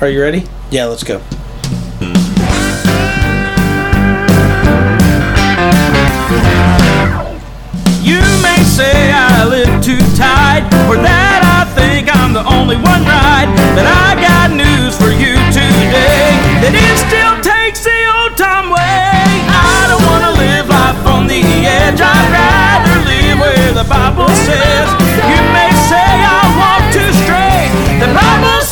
Are you ready? Yeah, let's go. You may say I live too tight, or that I think I'm the only one right. But I got news for you today that it still takes the old time way. I don't wanna live life on the edge. I'd rather live where the Bible says. You may say I walk too straight. The Bible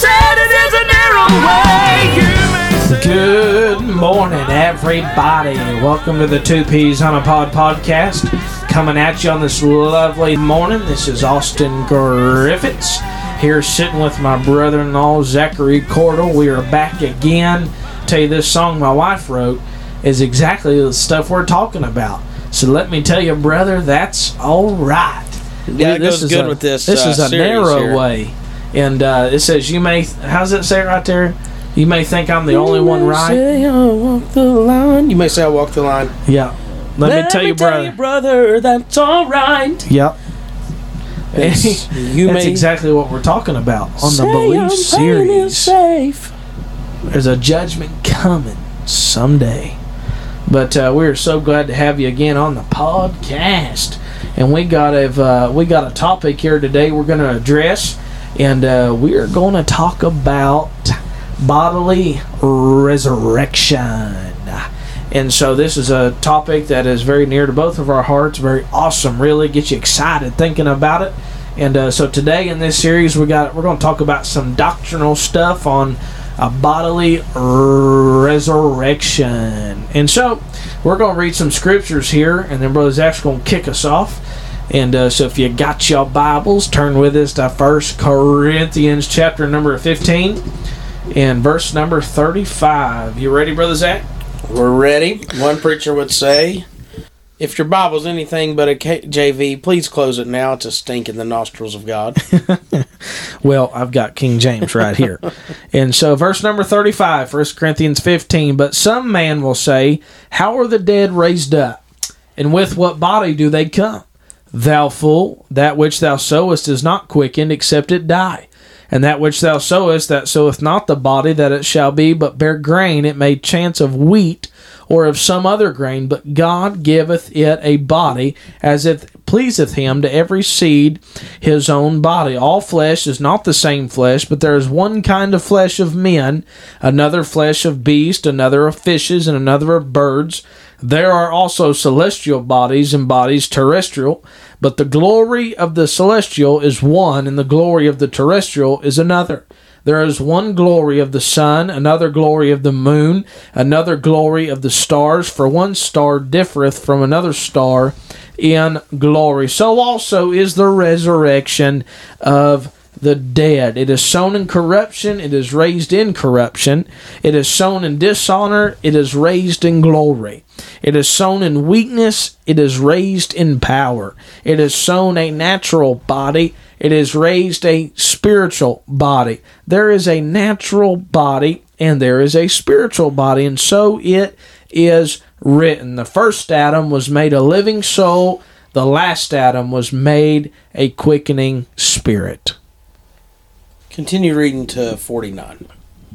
Good morning, everybody. Welcome to the Two Peas on a Pod podcast. Coming at you on this lovely morning. This is Austin Griffiths here sitting with my brother in law, Zachary Cordell. We are back again. Tell you, this song my wife wrote is exactly the stuff we're talking about. So let me tell you, brother, that's all right. Yeah, it goes is good a- with this, This uh, is a narrow here. way. And uh, it says, you may, how's it say right there? You may think I'm the only one right. Say I walk the line. You may say I walk the line. Yeah. Let, me tell you, brother. brother, that's all right. Yep. It's- you That's may exactly what we're talking about on the Belief I'm series. safe. There's a judgment coming someday. But uh, we're so glad to have you again on the podcast, and we got a uh, we got a topic here today we're going to address, and uh, we are going to talk about bodily resurrection. And so this is a topic that is very near to both of our hearts, very awesome, really gets you excited thinking about it. And uh, so today in this series, we got we're going to talk about some doctrinal stuff on a bodily resurrection. And so we're going to read some scriptures here, and then Brother Zach's going to kick us off. And uh, so if you got your Bibles, turn with us to First Corinthians chapter number 15 and verse number 35. You ready, Brother Zach? We're ready. One preacher would say, "If your Bible's anything but a K- JV, please close it now. It's a stink in the nostrils of God." Well, I've got King James right here. and so, verse number 35, 1 Corinthians 15. But some man will say, How are the dead raised up? And with what body do they come? Thou fool, that which thou sowest is not quickened, except it die. And that which thou sowest, that soweth not the body that it shall be, but bare grain, it may chance of wheat or of some other grain, but God giveth it a body as it pleaseth him to every seed his own body. All flesh is not the same flesh, but there is one kind of flesh of men, another flesh of beasts, another of fishes, and another of birds. There are also celestial bodies and bodies terrestrial, but the glory of the celestial is one, and the glory of the terrestrial is another. There is one glory of the sun, another glory of the moon, another glory of the stars, for one star differeth from another star in glory. So also is the resurrection of the dead. It is sown in corruption, it is raised in corruption. It is sown in dishonor, it is raised in glory. It is sown in weakness, it is raised in power. It is sown a natural body, it is raised a spiritual body. There is a natural body and there is a spiritual body, and so it is written. The first Adam was made a living soul, the last Adam was made a quickening spirit. Continue reading to 49.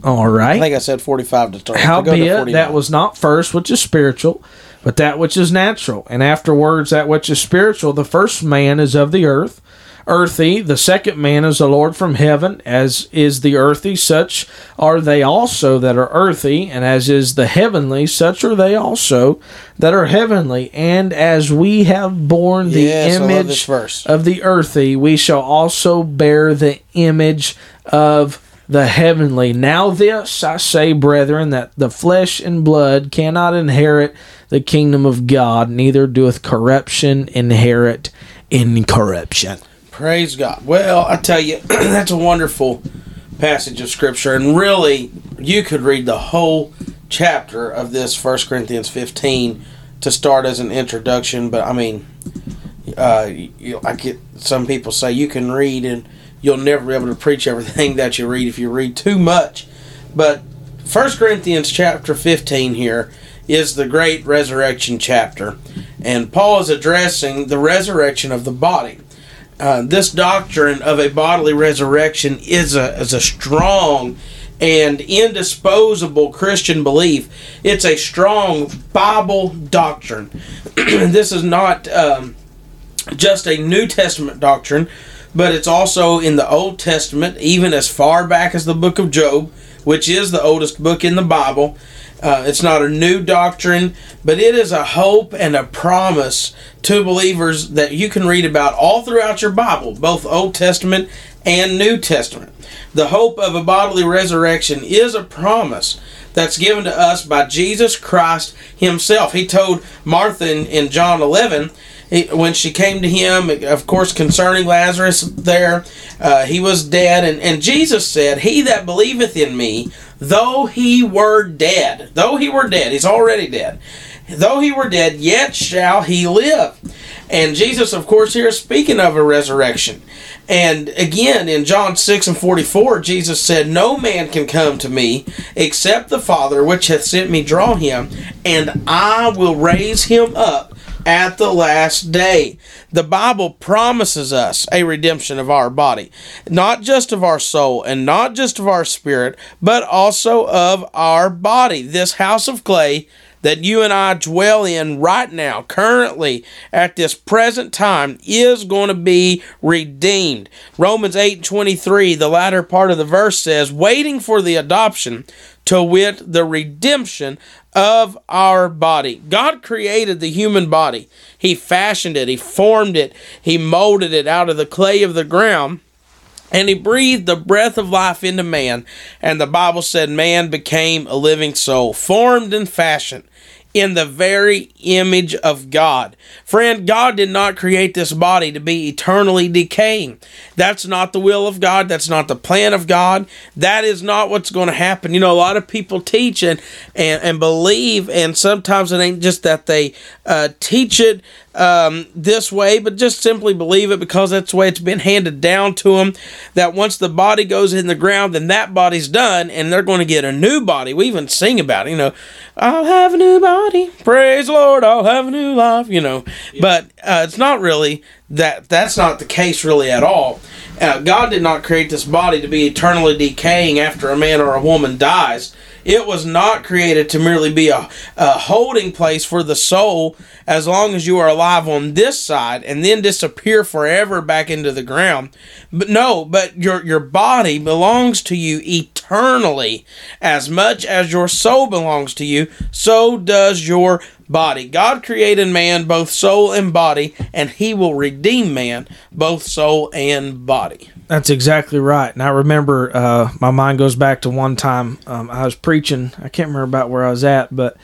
All right. I think I said forty-five to start. So go to Howbeit, that was not first which is spiritual, but that which is natural. And afterwards, that which is spiritual. The first man is of the earth, earthy. The second man is the Lord from heaven, as is the earthy. Such are they also that are earthy, and as is the heavenly, such are they also that are heavenly. And as we have borne the Yes, I love this image of the earthy, we shall also bear the image of the heavenly. Now, this I say, brethren, that the flesh and blood cannot inherit the kingdom of God, neither doeth corruption inherit incorruption. Praise God. Well, I tell you, that's a wonderful passage of scripture, and really, you could read the whole chapter of this First Corinthians 15 to start as an introduction. But I mean, uh, you, I get some people say you can read and you'll never be able to preach everything that you read if you read too much. But First Corinthians chapter 15 here is the great resurrection chapter, and Paul is addressing the resurrection of the body. Uh, this doctrine of a bodily resurrection is a is a strong and indisposable Christian belief. It's a strong Bible doctrine. this is not um, just a New Testament doctrine, but it's also in the Old Testament, even as far back as the book of Job, which is the oldest book in the Bible. Uh, it's not a new doctrine, but it is a hope and a promise to believers that you can read about all throughout your Bible, both Old Testament and New Testament. The hope of a bodily resurrection is a promise that's given to us by Jesus Christ Himself. He told Martha in, in John 11, he, when she came to him, of course, concerning Lazarus there, uh, he was dead. And, and Jesus said, He that believeth in me, though he were dead, though he were dead, he's already dead, though he were dead, yet shall he live. And Jesus, of course, here is speaking of a resurrection. And again, in John 6 and 44, Jesus said, No man can come to me except the Father which hath sent me draw him, and I will raise him up at the last day. The Bible promises us a redemption of our body, not just of our soul and not just of our spirit, but also of our body. This house of clay that you and I dwell in right now, currently at this present time, is going to be redeemed. Romans 8 23, the latter part of the verse says, waiting for the adoption, to wit, the redemption of our body. God created the human body. He fashioned it, He formed it, He molded it out of the clay of the ground. And he breathed the breath of life into man, and the Bible said man became a living soul, formed and fashioned in the very image of God. Friend, God did not create this body to be eternally decaying. That's not the will of God. That's not the plan of God. That is not what's going to happen. You know, a lot of people teach and, and, and believe, and sometimes it ain't just that they uh, teach it um, this way, but just simply believe it because that's the way it's been handed down to them. That once the body goes in the ground, then that body's done, and they're going to get a new body. We even sing about it, you know, I'll have a new body, praise the Lord, I'll have a new life, you know. Yeah. But uh, it's not really that. That's not the case really at all. Uh, God did not create this body to be eternally decaying after a man or a woman dies. It was not created to merely be a, a holding place for the soul as long as you are alive on this side and then disappear forever back into the ground. But no, but your your body belongs to you eternally. As much as your soul belongs to you, so does your body. God created man both soul and body, and he will redeem man both soul and body. That's exactly right. And I remember uh, my mind goes back to one time um, I was preaching. I can't remember about where I was at, but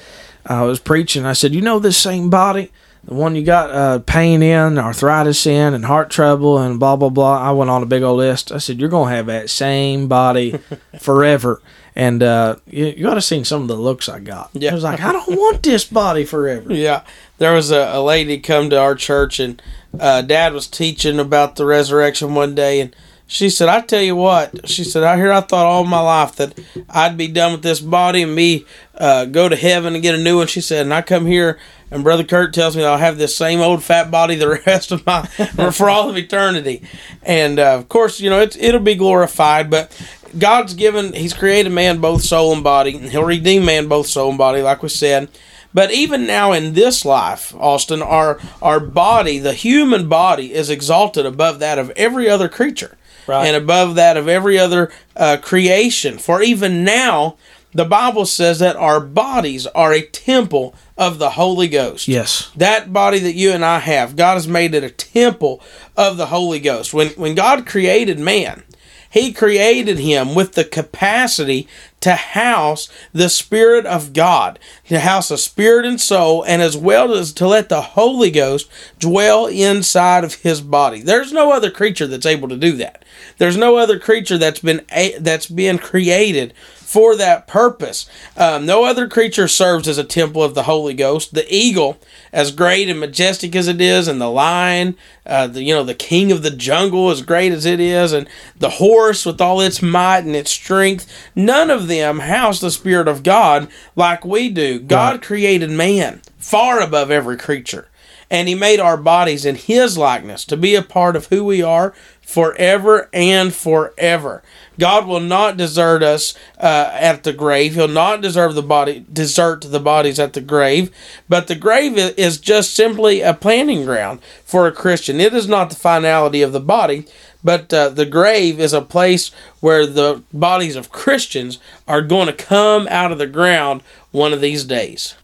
I was preaching. I said, You know, this same body, the one you got uh, pain in, arthritis in, and heart trouble, and blah, blah, blah. I went on a big old list. I said, You're going to have that same body forever. And uh, you, you ought to seen some of the looks I got. Yeah. I was like, I don't want this body forever. Yeah. There was a, a lady come to our church, and uh, dad was teaching about the resurrection one day, and she said, I tell you what, she said, I hear I thought all my life that I'd be done with this body and be uh, go to heaven and get a new one. She said, and I come here and Brother Kurt tells me I'll have this same old fat body the rest of my for all of eternity. And uh, of course, you know, it's it'll be glorified, but God's given He's created man both soul and body, and He'll redeem man both soul and body, like we said. But even now in this life, Austin, our our body, the human body, is exalted above that of every other creature right. and above that of every other uh, creation. For even now, the Bible says that our bodies are a temple of the Holy Ghost. Yes. That body that you and I have, God has made it a temple of the Holy Ghost. When when God created man, he created him with the capacity to house the Spirit of God, to house a spirit and soul, and as well as to let the Holy Ghost dwell inside of his body. There's no other creature that's able to do that. There's no other creature that's been that's been created for that purpose. Um, no other creature serves as a temple of the Holy Ghost. The eagle, as great and majestic as it is, and the lion, uh, the you know the king of the jungle, as great as it is, and the horse with all its might and its strength, none of them house the Spirit of God like we do. God right. created man far above every creature and he made our bodies in his likeness to be a part of who we are forever and forever. God will not desert us uh, at the grave. He'll not deserve the body, desert the bodies at the grave. But the grave is just simply a planting ground for a Christian. It is not the finality of the body, but uh, the grave is a place where the bodies of Christians are going to come out of the ground one of these days.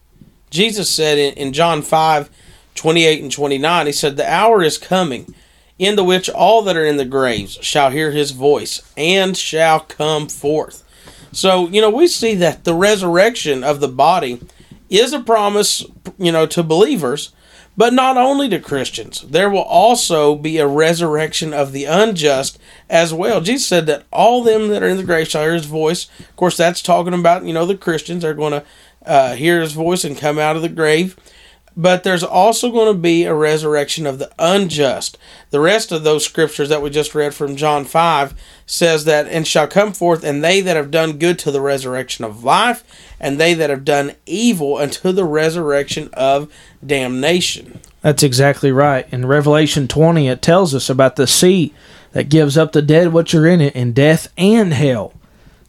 Jesus said in, in John 5 28 and 29, He said, The hour is coming in the which all that are in the graves shall hear his voice and shall come forth. So, you know, we see that the resurrection of the body is a promise, you know, to believers, but not only to Christians. There will also be a resurrection of the unjust as well. Jesus said that all them that are in the grave shall hear his voice. Of course, that's talking about, you know, the Christians are going to uh, hear his voice and come out of the grave but there's also going to be a resurrection of the unjust. The rest of those scriptures that we just read from John 5 says that, and shall come forth, and they that have done good to the resurrection of life, and they that have done evil unto the resurrection of damnation. That's exactly right. In Revelation 20, it tells us about the sea that gives up the dead which are in it, and death and hell.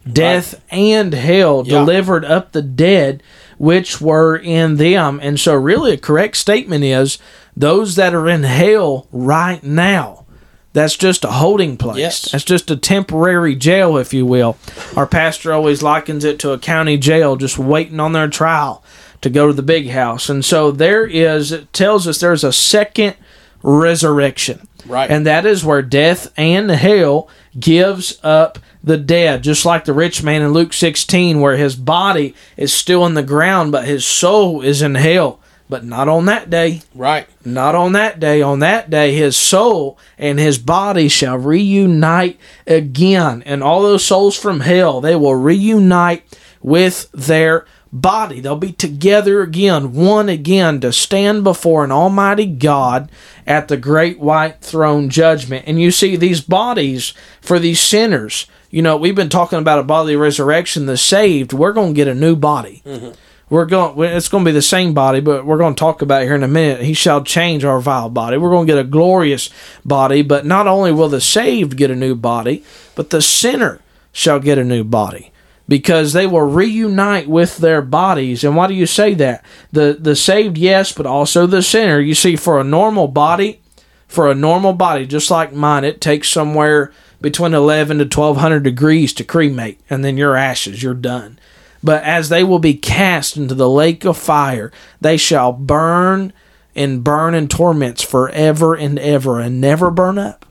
Death and hell Yeah. delivered up the dead which were in them. And so, really, a correct statement is those that are in hell right now. That's just a holding place. Yes. That's just a temporary jail, if you will. Our pastor always likens it to a county jail just waiting on their trial to go to the big house. And so there is, it tells us there's a second resurrection. Right. And that is where death and hell gives up the dead, just like the rich man in Luke 16, where his body is still in the ground, but his soul is in hell. But not on that day. Right. Not on that day. On that day, his soul and his body shall reunite again. And all those souls from hell, they will reunite with their body. They'll be together again, one again, to stand before an almighty God at the great white throne judgment. And you see, these bodies for these sinners, you know, we've been talking about a bodily resurrection, the saved, we're going to get a new body mm-hmm. we're going. It's going to be the same body but we're going to talk about it here in a minute he shall change our vile body we're going to get a glorious body but not only will the saved get a new body but the sinner shall get a new body because they will reunite with their bodies. And why do you say that? The the saved yes but also the sinner. You see for a normal body for a normal body just like mine it takes somewhere between 11 to 1200 degrees to cremate and then your ashes you're done. But as they will be cast into the lake of fire, they shall burn and burn in torments forever and ever and never burn up,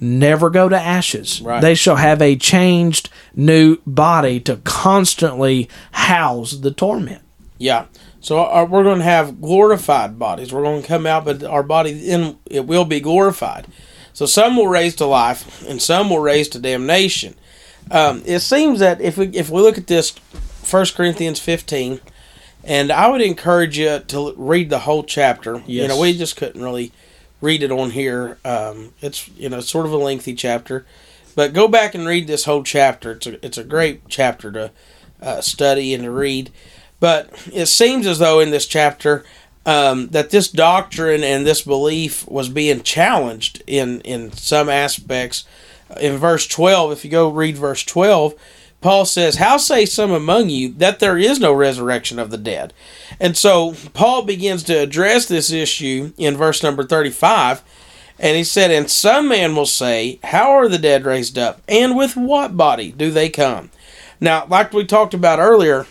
never go to ashes. Right. They shall have a changed new body to constantly house the torment. Yeah. So our, we're going to have glorified bodies. We're going to come out, but our body in it will be glorified. So some will raise to life, and some will raise to damnation. Um, it seems that if we if we look at this, 1 Corinthians fifteen, and I would encourage you to read the whole chapter. You know, we just couldn't really read it on here. Um, it's you know sort of a lengthy chapter, but go back and read this whole chapter. It's a it's a great chapter to uh, study and to read. But it seems as though in this chapter um, that this doctrine and this belief was being challenged in in some aspects. In verse twelve, if you go read verse twelve, Paul says, How say some among you that there is no resurrection of the dead? And so Paul begins to address this issue in verse number 35. And he said, And some man will say, How are the dead raised up? And with what body do they come? Now, like we talked about earlier,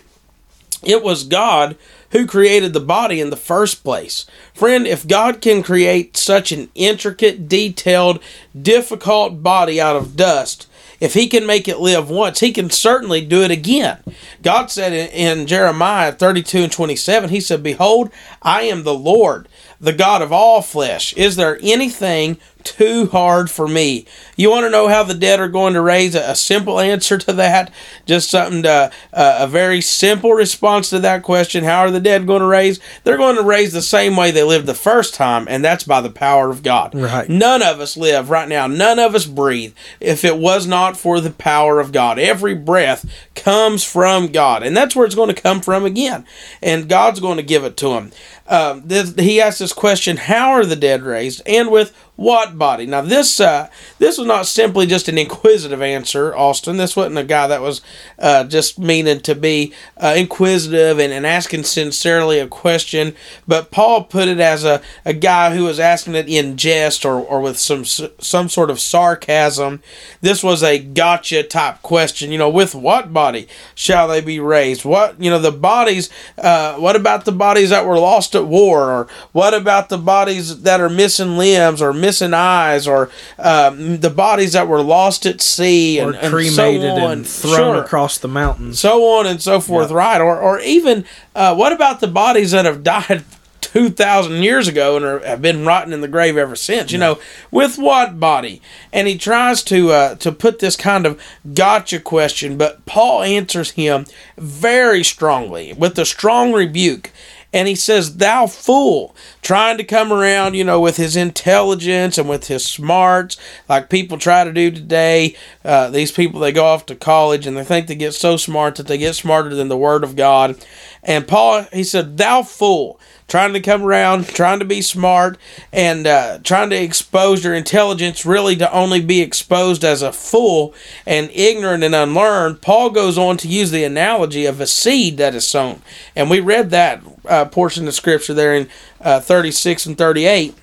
it was God who created the body in the first place. Friend, if God can create such an intricate, detailed, difficult body out of dust, if he can make it live once, he can certainly do it again. God said in, Jeremiah 32 and 27, he said, Behold, I am the Lord, the God of all flesh. Is there anything too hard for me? You want to know how the dead are going to raise? A, simple answer to that, just something to, uh, a very simple response to that question. How are the dead going to raise? They're going to raise the same way they lived the first time, and that's by the power of God. Right. None of us live right now. None of us breathe if it was not for the power of God. Every breath comes from God, and that's where it's going to come from again. And God's going to give it to him. Um, this, he asked this question: How are the dead raised, and with what body? Now this uh, this was not simply just an inquisitive answer, Austin. This wasn't a guy that was uh, just meaning to be uh, inquisitive and, and asking sincerely a question, but Paul put it as a, a guy who was asking it in jest or, or with some some sort of sarcasm. This was a gotcha type question. You know, with what body shall they be raised? What you know the bodies? Uh, what about the bodies that were lost at war, or what about the bodies that are missing limbs or missing eyes, or um, the bodies that were lost at sea or and, and cremated so on. and thrown Sure. across the mountains. so on and so forth, right? Or, or even uh, what about the bodies that have died? 2000 years ago and are, have been rotting in the grave ever since you know with what body and he tries to uh, to put this kind of gotcha question but paul answers him very strongly with a strong rebuke and he says, Thou fool, trying to come around, you know, with his intelligence and with his smarts, like people try to do today. Uh, these people, they go off to college and they think they get so smart that they get smarter than the Word of God. And Paul, he said, Thou fool, trying to come around, trying to be smart, and uh, trying to expose your intelligence really to only be exposed as a fool and ignorant and unlearned. Paul goes on to use the analogy of a seed that is sown. And we read that uh, portion of scripture there in uh, 36 and 38.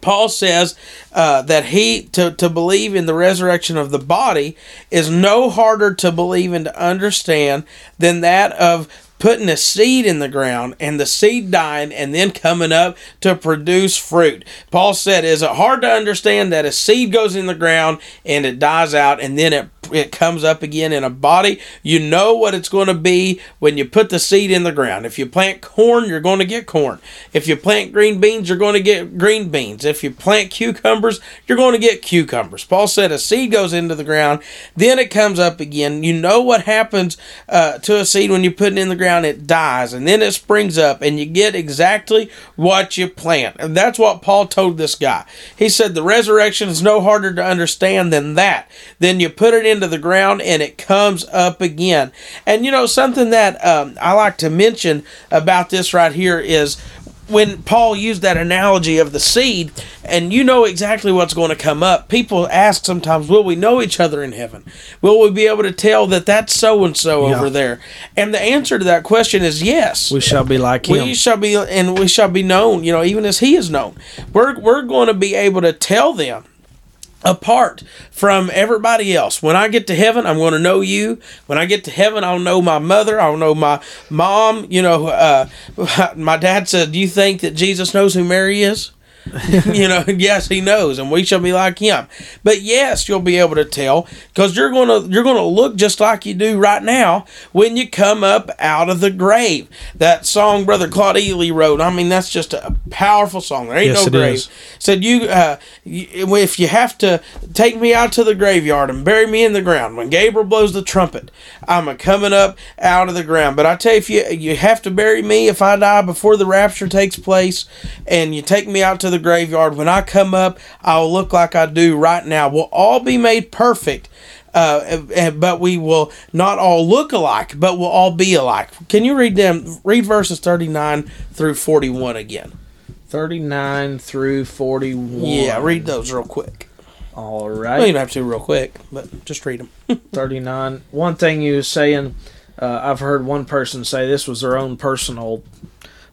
Paul says uh, that he to, to believe in the resurrection of the body is no harder to believe and to understand than that of putting a seed in the ground and the seed dying and then coming up to produce fruit. Paul said, Is it hard to understand that a seed goes in the ground and it dies out and then it it comes up again in a body. You know what it's going to be when you put the seed in the ground. If you plant corn, you're going to get corn. If you plant green beans, you're going to get green beans. If you plant cucumbers, you're going to get cucumbers. Paul said a seed goes into the ground, then it comes up again. You know what happens uh, to a seed when you put it in the ground? It dies, and then it springs up, and you get exactly what you plant. And that's what Paul told this guy. He said the resurrection is no harder to understand than that. Then you put it into the ground and it comes up again. And you know, something that um, I like to mention about this right here is when Paul used that analogy of the seed, and you know exactly what's going to come up, people ask sometimes, Will we know each other in heaven? Will we be able to tell that that's so and so over there? And the answer to that question is yes. We shall be like him. We shall be, and we shall be known. You know, even as He is known. We're we're going to be able to tell them apart from everybody else. When I get to heaven, I'm going to know you. When I get to heaven, I'll know my mother. I'll know my mom. You know, uh, my dad said, "Do you think that Jesus knows who Mary is?" you know, yes, he knows, and we shall be like him. But yes, you'll be able to tell because you're gonna you're gonna look just like you do right now when you come up out of the grave. That song Brother Claude Ely wrote. I mean, that's just a powerful song. There ain't Yes, no grave. is. Said you, uh, if you have to take me out to the graveyard and bury me in the ground when Gabriel blows the trumpet, I'm a coming up out of the ground. But I tell you, if you you have to bury me if I die before the rapture takes place, and you take me out to the graveyard, when I come up, I'll look like I do right now. We'll all be made perfect. Uh, eh, but we will not all look alike, but we'll all be alike. Can you read them? Read verses thirty nine through forty one again. 39 through 41. Yeah, read those real quick. All right. Well, you don't have to real quick, but just read them. 39. One thing you was saying, uh, I've heard one person say this was their own personal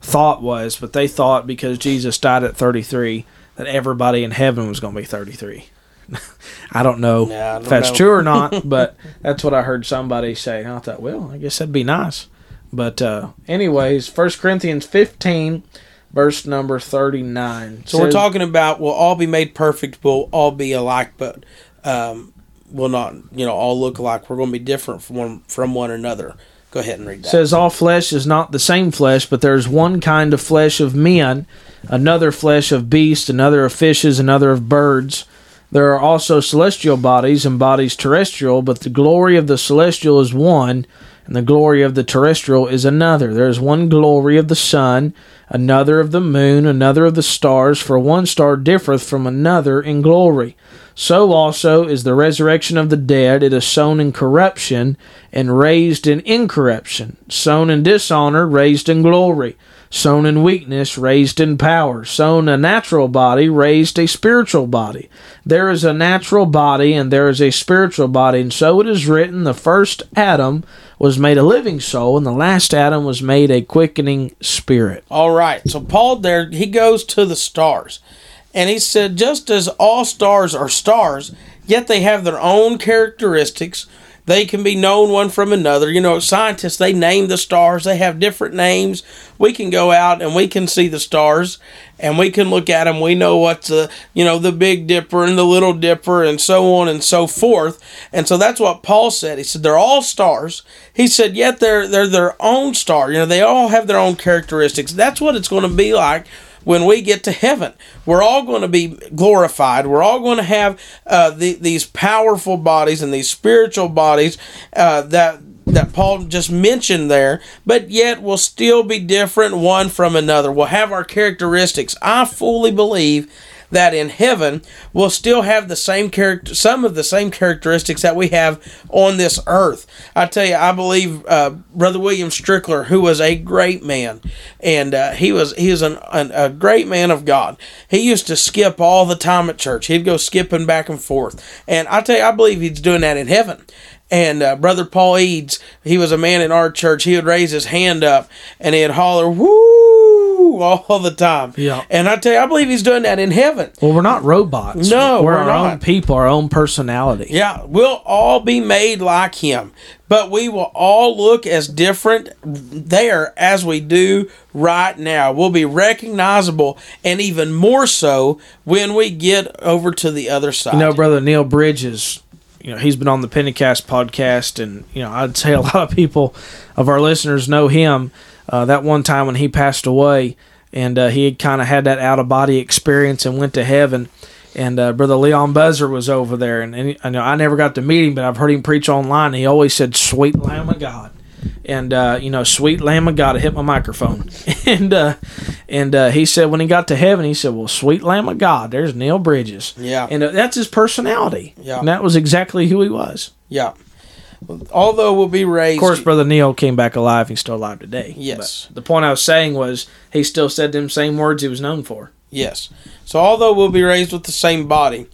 thought was, but they thought because Jesus died at 33 that everybody in heaven was going to be 33. I don't know Yeah, I if don't that's know. true or not, but that's what I heard somebody say. And I thought, well, I guess that'd be nice. But uh, anyways, 1 Corinthians 15, verse number 39. So we're talking about we'll all be made perfect, we'll all be alike, but um, we'll not, you know, all look alike. We're going to be different from one from one another. Go ahead and read that. says all flesh is not the same flesh, but there is one kind of flesh of men, another flesh of beasts, another of fishes, another of birds. There are also celestial bodies and bodies terrestrial, but the glory of the celestial is one, and the glory of the terrestrial is another. There is one glory of the sun, another of the moon, another of the stars, for one star differeth from another in glory. So also is the resurrection of the dead. It is sown in corruption and raised in incorruption, sown in dishonor, raised in glory. sown in weakness, raised in power, sown a natural body, raised a spiritual body. There is a natural body and there is a spiritual body, and so it is written the first Adam was made a living soul, and the last Adam was made a quickening spirit. All right. So Paul there he goes to the stars. And he said just as all stars are stars, yet they have their own characteristics. They can be known one from another. You know, scientists they name the stars. They have different names. We can go out and we can see the stars and we can look at them. We know what's the, you know, the Big Dipper and the Little Dipper and so on and so forth. And so that's what Paul said. He said they're all stars. He said yet they're they're their own star. You know, they all have their own characteristics. That's what it's going to be like when we get to heaven. We're all going to be glorified. We're all going to have uh, the, these powerful bodies and these spiritual bodies uh, that that Paul just mentioned there, but yet we'll still be different one from another. We'll have our characteristics. I fully believe that in heaven we'll still have the same character, some of the same characteristics that we have on this earth. I tell you, I believe uh, Brother William Strickler, who was a great man, and uh, he was he was an, an, a great man of God. He used to skip all the time at church. He'd go skipping back and forth, and I tell you, I believe he's doing that in heaven. And uh, Brother Paul Eads, he was a man in our church. He would raise his hand up and he'd holler, woo, all the time. Yeah. And I tell you, I believe he's doing that in heaven. Well, we're not robots. No, we're, we're our not. own people, our own personality. Yeah, we'll all be made like him, but we will all look as different there as we do right now. We'll be recognizable and even more so when we get over to the other side. You know, brother Neil Bridges, you know, he's been on the Pentecost podcast, and you know, I'd say a lot of people of our listeners know him. Uh, that one time when he passed away, and uh, he had kind of had that out of body experience and went to heaven. And uh, brother Leon Buzzer was over there, and, and I know I never got to meet him, but I've heard him preach online. And he always said, "Sweet Lamb of God." and uh, you know, sweet Lamb of God, I hit my microphone, and uh, and uh, he said when he got to heaven, he said, "Well, sweet Lamb of God, there's Neil Bridges." Yeah. and uh, that's his personality. Yeah. and that was exactly who he was. Yeah. Although we'll be raised. Of course, brother Neil came back alive. He's still alive today. Yes. But the point I was saying was he still said them same words he was known for. Yes. So although we'll be raised with the same body,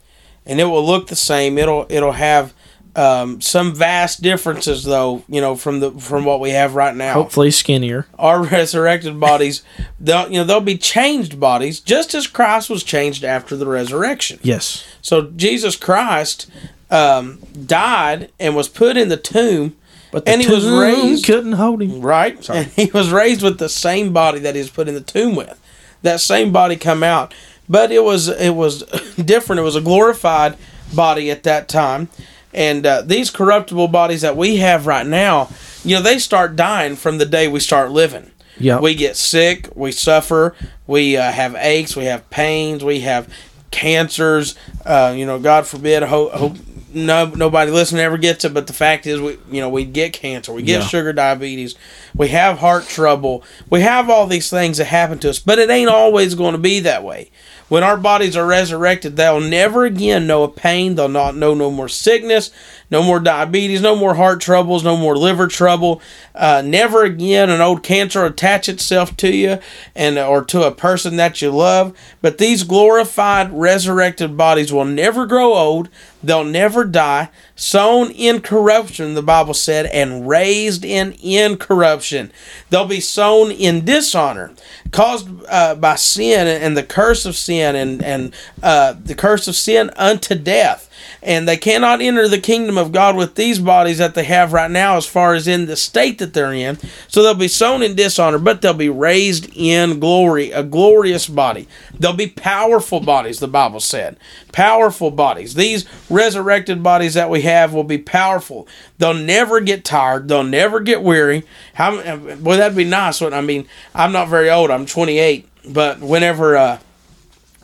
and it will look the same, it'll it'll have um, some vast differences though. You know, from the from what we have right now. Hopefully skinnier. Our resurrected bodies, they'll you know they'll be changed bodies, just as Christ was changed after the resurrection. Yes. So Jesus Christ um, died and was put in the tomb, But the and he was raised couldn't hold him. right? And he was raised with the same body that he was put in the tomb with. That same body come out, but it was it was different. It was a glorified body at that time, and uh, these corruptible bodies that we have right now, you know, they start dying from the day we start living. Yep. We get sick, we suffer, we uh, have aches, we have pains, we have cancers. Uh, you know, God forbid, hope, hope no nobody listening ever gets it. But the fact is, we you know we get cancer, we get Yeah. sugar diabetes, we have heart trouble, we have all these things that happen to us. But it ain't always going to be that way. When our bodies are resurrected, they'll never again know a pain. They'll not know no more sickness, no more diabetes, no more heart troubles, no more liver trouble. Uh, never again an old cancer attach itself to you and or to a person that you love. But these glorified, resurrected bodies will never grow old. They'll never die. Sown in corruption, the Bible said, and raised in incorruption. They'll be sown in dishonor, caused uh, by sin and the curse of sin and and uh, the curse of sin unto death. And they cannot enter the kingdom of God with these bodies that they have right now, as far as in the state that they're in. So they'll be sown in dishonor, but they'll be raised in glory, a glorious body. They'll be powerful bodies, the Bible said. Powerful bodies. These resurrected bodies that we have will be powerful. They'll never get tired. They'll never get weary. How? Boy, that'd be nice. I mean, I'm not very old. I'm 28, but whenever. Uh,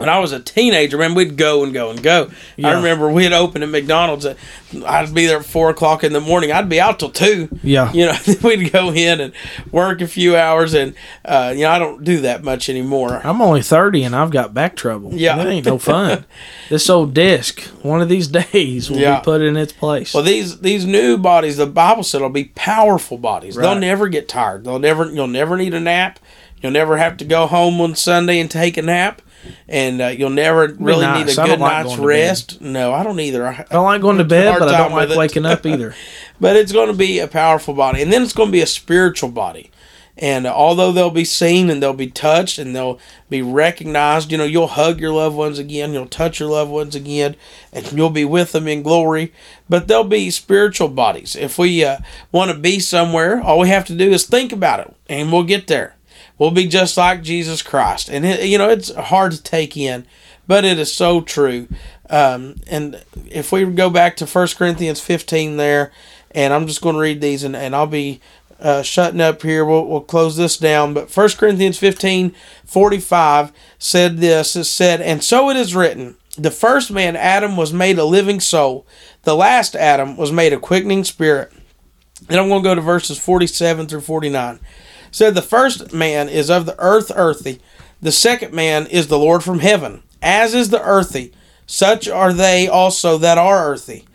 when I was a teenager, man, we'd go and go and go. I remember we'd open at McDonald's. At, I'd be there at four o'clock in the morning. I'd be out till two. Yeah. you know, we'd go in and work a few hours, and uh, you know, I don't do that much anymore. I'm only 30 and I've got back trouble. Yeah. That ain't no fun. this old disc, one of these days, will Yeah. be put in its place. Well, these these new bodies, the Bible said, will be powerful bodies. They'll never get tired. They'll never. You'll never need a nap. You'll never have to go home on Sunday and take a nap, and uh, you'll never really nice. need a good like night's going to bed. rest. No, I don't either. I, I don't like going to bed, but I don't like waking up either. but it's going to be a powerful body, and then it's going to be a spiritual body. And uh, although they'll be seen and they'll be touched and they'll be recognized, you know, you'll hug your loved ones again, you'll touch your loved ones again, and you'll be with them in glory. But they'll be spiritual bodies. If we uh, want to be somewhere, all we have to do is think about it, and we'll get there. We'll be just like Jesus Christ. And, it, you know, it's hard to take in, but it is so true. Um, and if we go back to 1 Corinthians 15 there, and I'm just going to read these and, and I'll be uh, shutting up here. We'll, we'll close this down. But 1 Corinthians 15 45 said this It said, And so it is written, the first man, Adam, was made a living soul, the last Adam was made a quickening spirit. And I'm going to go to verses 47 through 49. Said, The first man is of the earth, earthy. The second man is the Lord from heaven. As is the earthy, such are they also that are earthy.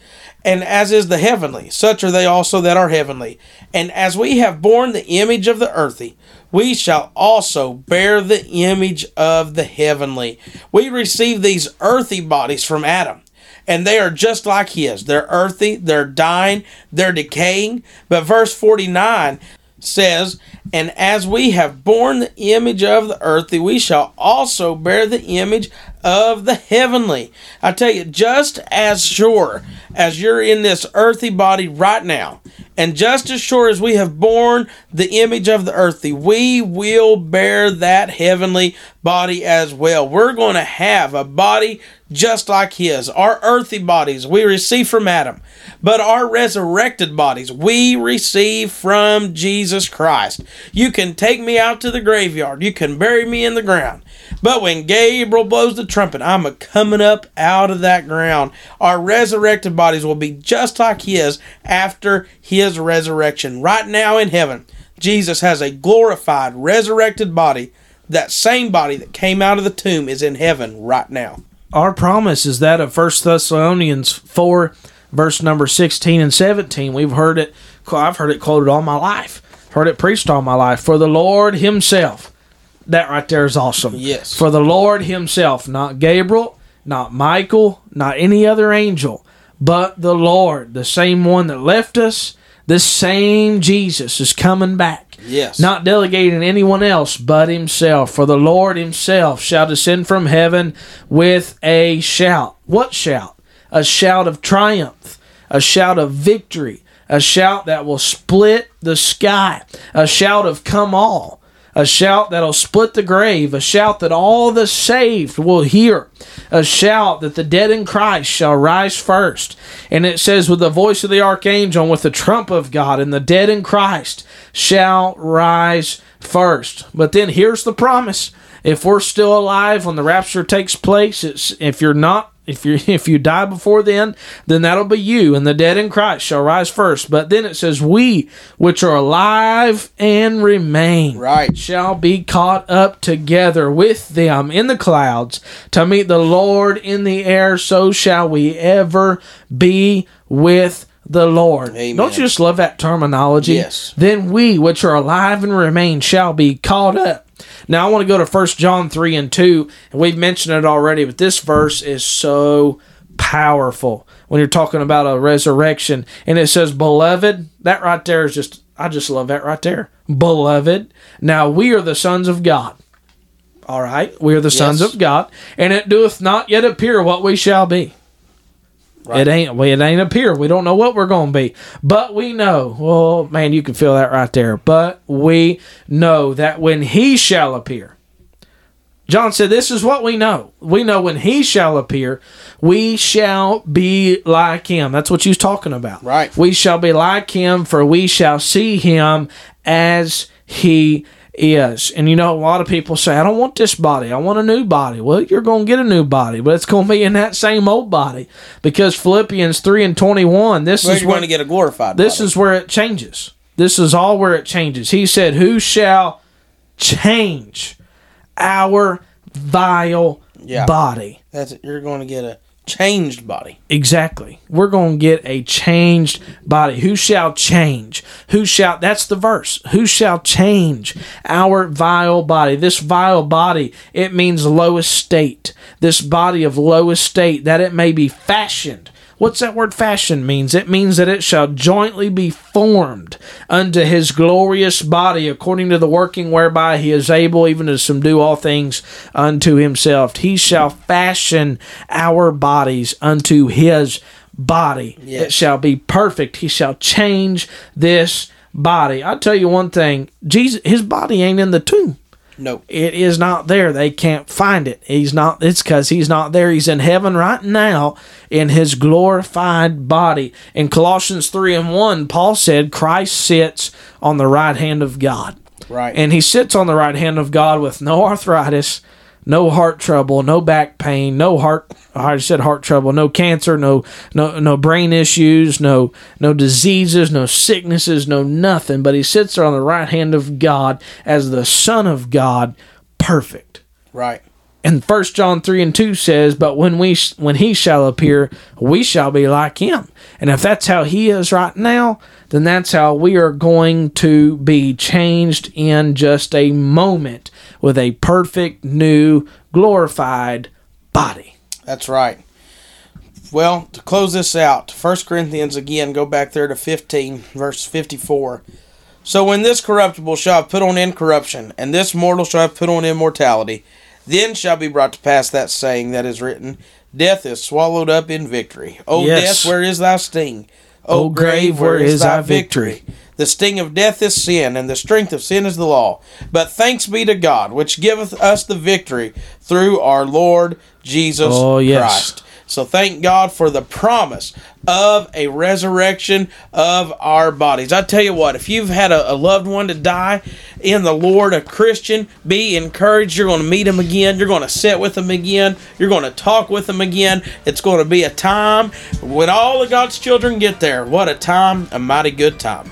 And as is the heavenly, such are they also that are heavenly. And as we have borne the image of the earthy, we shall also bear the image of the heavenly. We receive these earthy bodies from Adam and they are just like his. They're earthy, they're dying, they're decaying. But verse 49 says, And as we have borne the image of the earthly, we shall also bear the image of the heavenly. I tell you, just as sure as you're in this earthy body right now, and just as sure as we have borne the image of the earthly, we will bear that heavenly body as well. We're going to have a body just like his. Our earthly bodies we receive from Adam, but our resurrected bodies we receive from Jesus Christ. You can take me out to the graveyard, you can bury me in the ground. But when Gabriel blows the trumpet, I'm a coming up out of that ground. Our resurrected bodies will be just like his after his resurrection. Right now in heaven, Jesus has a glorified, resurrected body. That same body that came out of the tomb is in heaven right now. Our promise is that of 1 Thessalonians 4, verse number 16 and 17. We've heard it, I've heard it quoted all my life, heard it preached all my life. For the Lord Himself, that right there is awesome. Yes. For the Lord Himself, not Gabriel, not Michael, not any other angel, but the Lord, the same one that left us, this same Jesus is coming back. Yes. Not delegating anyone else but himself. For the Lord himself shall descend from heaven with a shout. What shout? A shout of triumph, a shout of victory, a shout that will split the sky, a shout of come all, a shout that'll split the grave, a shout that all the saved will hear, a shout that the dead in Christ shall rise first. And it says, with the voice of the archangel and with the trump of God, and the dead in Christ shall rise first. But then here's the promise. If we're still alive when the rapture takes place, it's if you're not if you if you die before then, then that'll be you, and the dead in Christ shall rise first. But then it says, "We which are alive and remain, Right. shall be caught up together with them in the clouds to meet the Lord in the air. So shall we ever be with." The Lord. Amen. Don't you just love that terminology? Yes. Then we, which are alive and remain, shall be caught up. Now I want to go to 1 John 3 and 2, and we've mentioned it already, but this verse is so powerful when you're talking about a resurrection. And it says, Beloved, that right there is just, I just love that right there. Beloved, now we are the sons of God. All right, we are the sons Yes. of God, and it doeth not yet appear what we shall be. Right. It ain't. Well, it ain't appear. We don't know what we're going to be, but we know. Well, man, you can feel that right there. But we know that when He shall appear, John said, "This is what we know. We know when He shall appear, we shall be like Him." That's what you're talking about, Right. We shall be like Him, for we shall see Him as He is. And you know, a lot of people say, I don't want this body. I want a new body. Well, you're going to get a new body, but it's going to be in that same old body because Philippians 3 and 21, this Well, is you're where, going to get a glorified this body. is where it changes. This is all where it changes. He said, Who shall change our vile Yeah. body? That's it. You're going to get a changed body. Exactly. We're going to get a changed body. Who shall change? Who shall, that's the verse. Who shall change our vile body? This vile body, it means lowest state. This body of lowest state, that it may be fashioned. What's that word fashion means? It means that it shall jointly be formed unto his glorious body according to the working whereby he is able even to subdue all things unto himself. He shall fashion our bodies unto his body. Yes. It shall be perfect. He shall change this body. I'll tell you one thing. Jesus his body ain't in the tomb No. it is not there. They can't find it. He's not. It's because he's not there. He's in heaven right now in his glorified body. In Colossians three and one, Paul said Christ sits on the right hand of God, Right. and he sits on the right hand of God with no arthritis, no heart trouble, no back pain, no heart. I said heart trouble, no cancer, no no no brain issues, no no diseases, no sicknesses, no nothing. But he sits there on the right hand of God as the Son of God, perfect. right. And First John three and two says, "But when we when he shall appear, we shall be like him." And if that's how he is right now, then that's how we are going to be changed in just a moment with a perfect new glorified body. That's right. Well, to close this out, 1 Corinthians again, go back there to 15, verse 54. So when this corruptible shall have put on incorruption, and this mortal shall have put on immortality, then shall be brought to pass that saying that is written, Death is swallowed up in victory. O Yes. death, where is thy sting? O grave, where is thy victory? The sting of death is sin, and the strength of sin is the law. But thanks be to God, which giveth us the victory through our Lord Jesus Oh, yes. Christ. So thank God for the promise of a resurrection of our bodies. I tell you what, if you've had a, a loved one to die in the Lord, a Christian, be encouraged. You're going to meet him again. You're going to sit with him again. You're going to talk with him again. It's going to be a time when all of God's children get there. What a time, a mighty good time.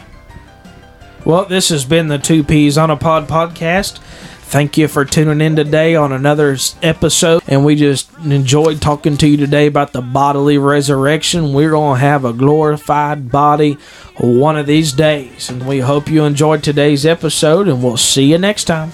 Well, this has been the Two Peas on a Pod podcast. Thank you for tuning in today on another episode. And we just enjoyed talking to you today about the bodily resurrection. We're going to have a glorified body one of these days. And we hope you enjoyed today's episode, and we'll see you next time.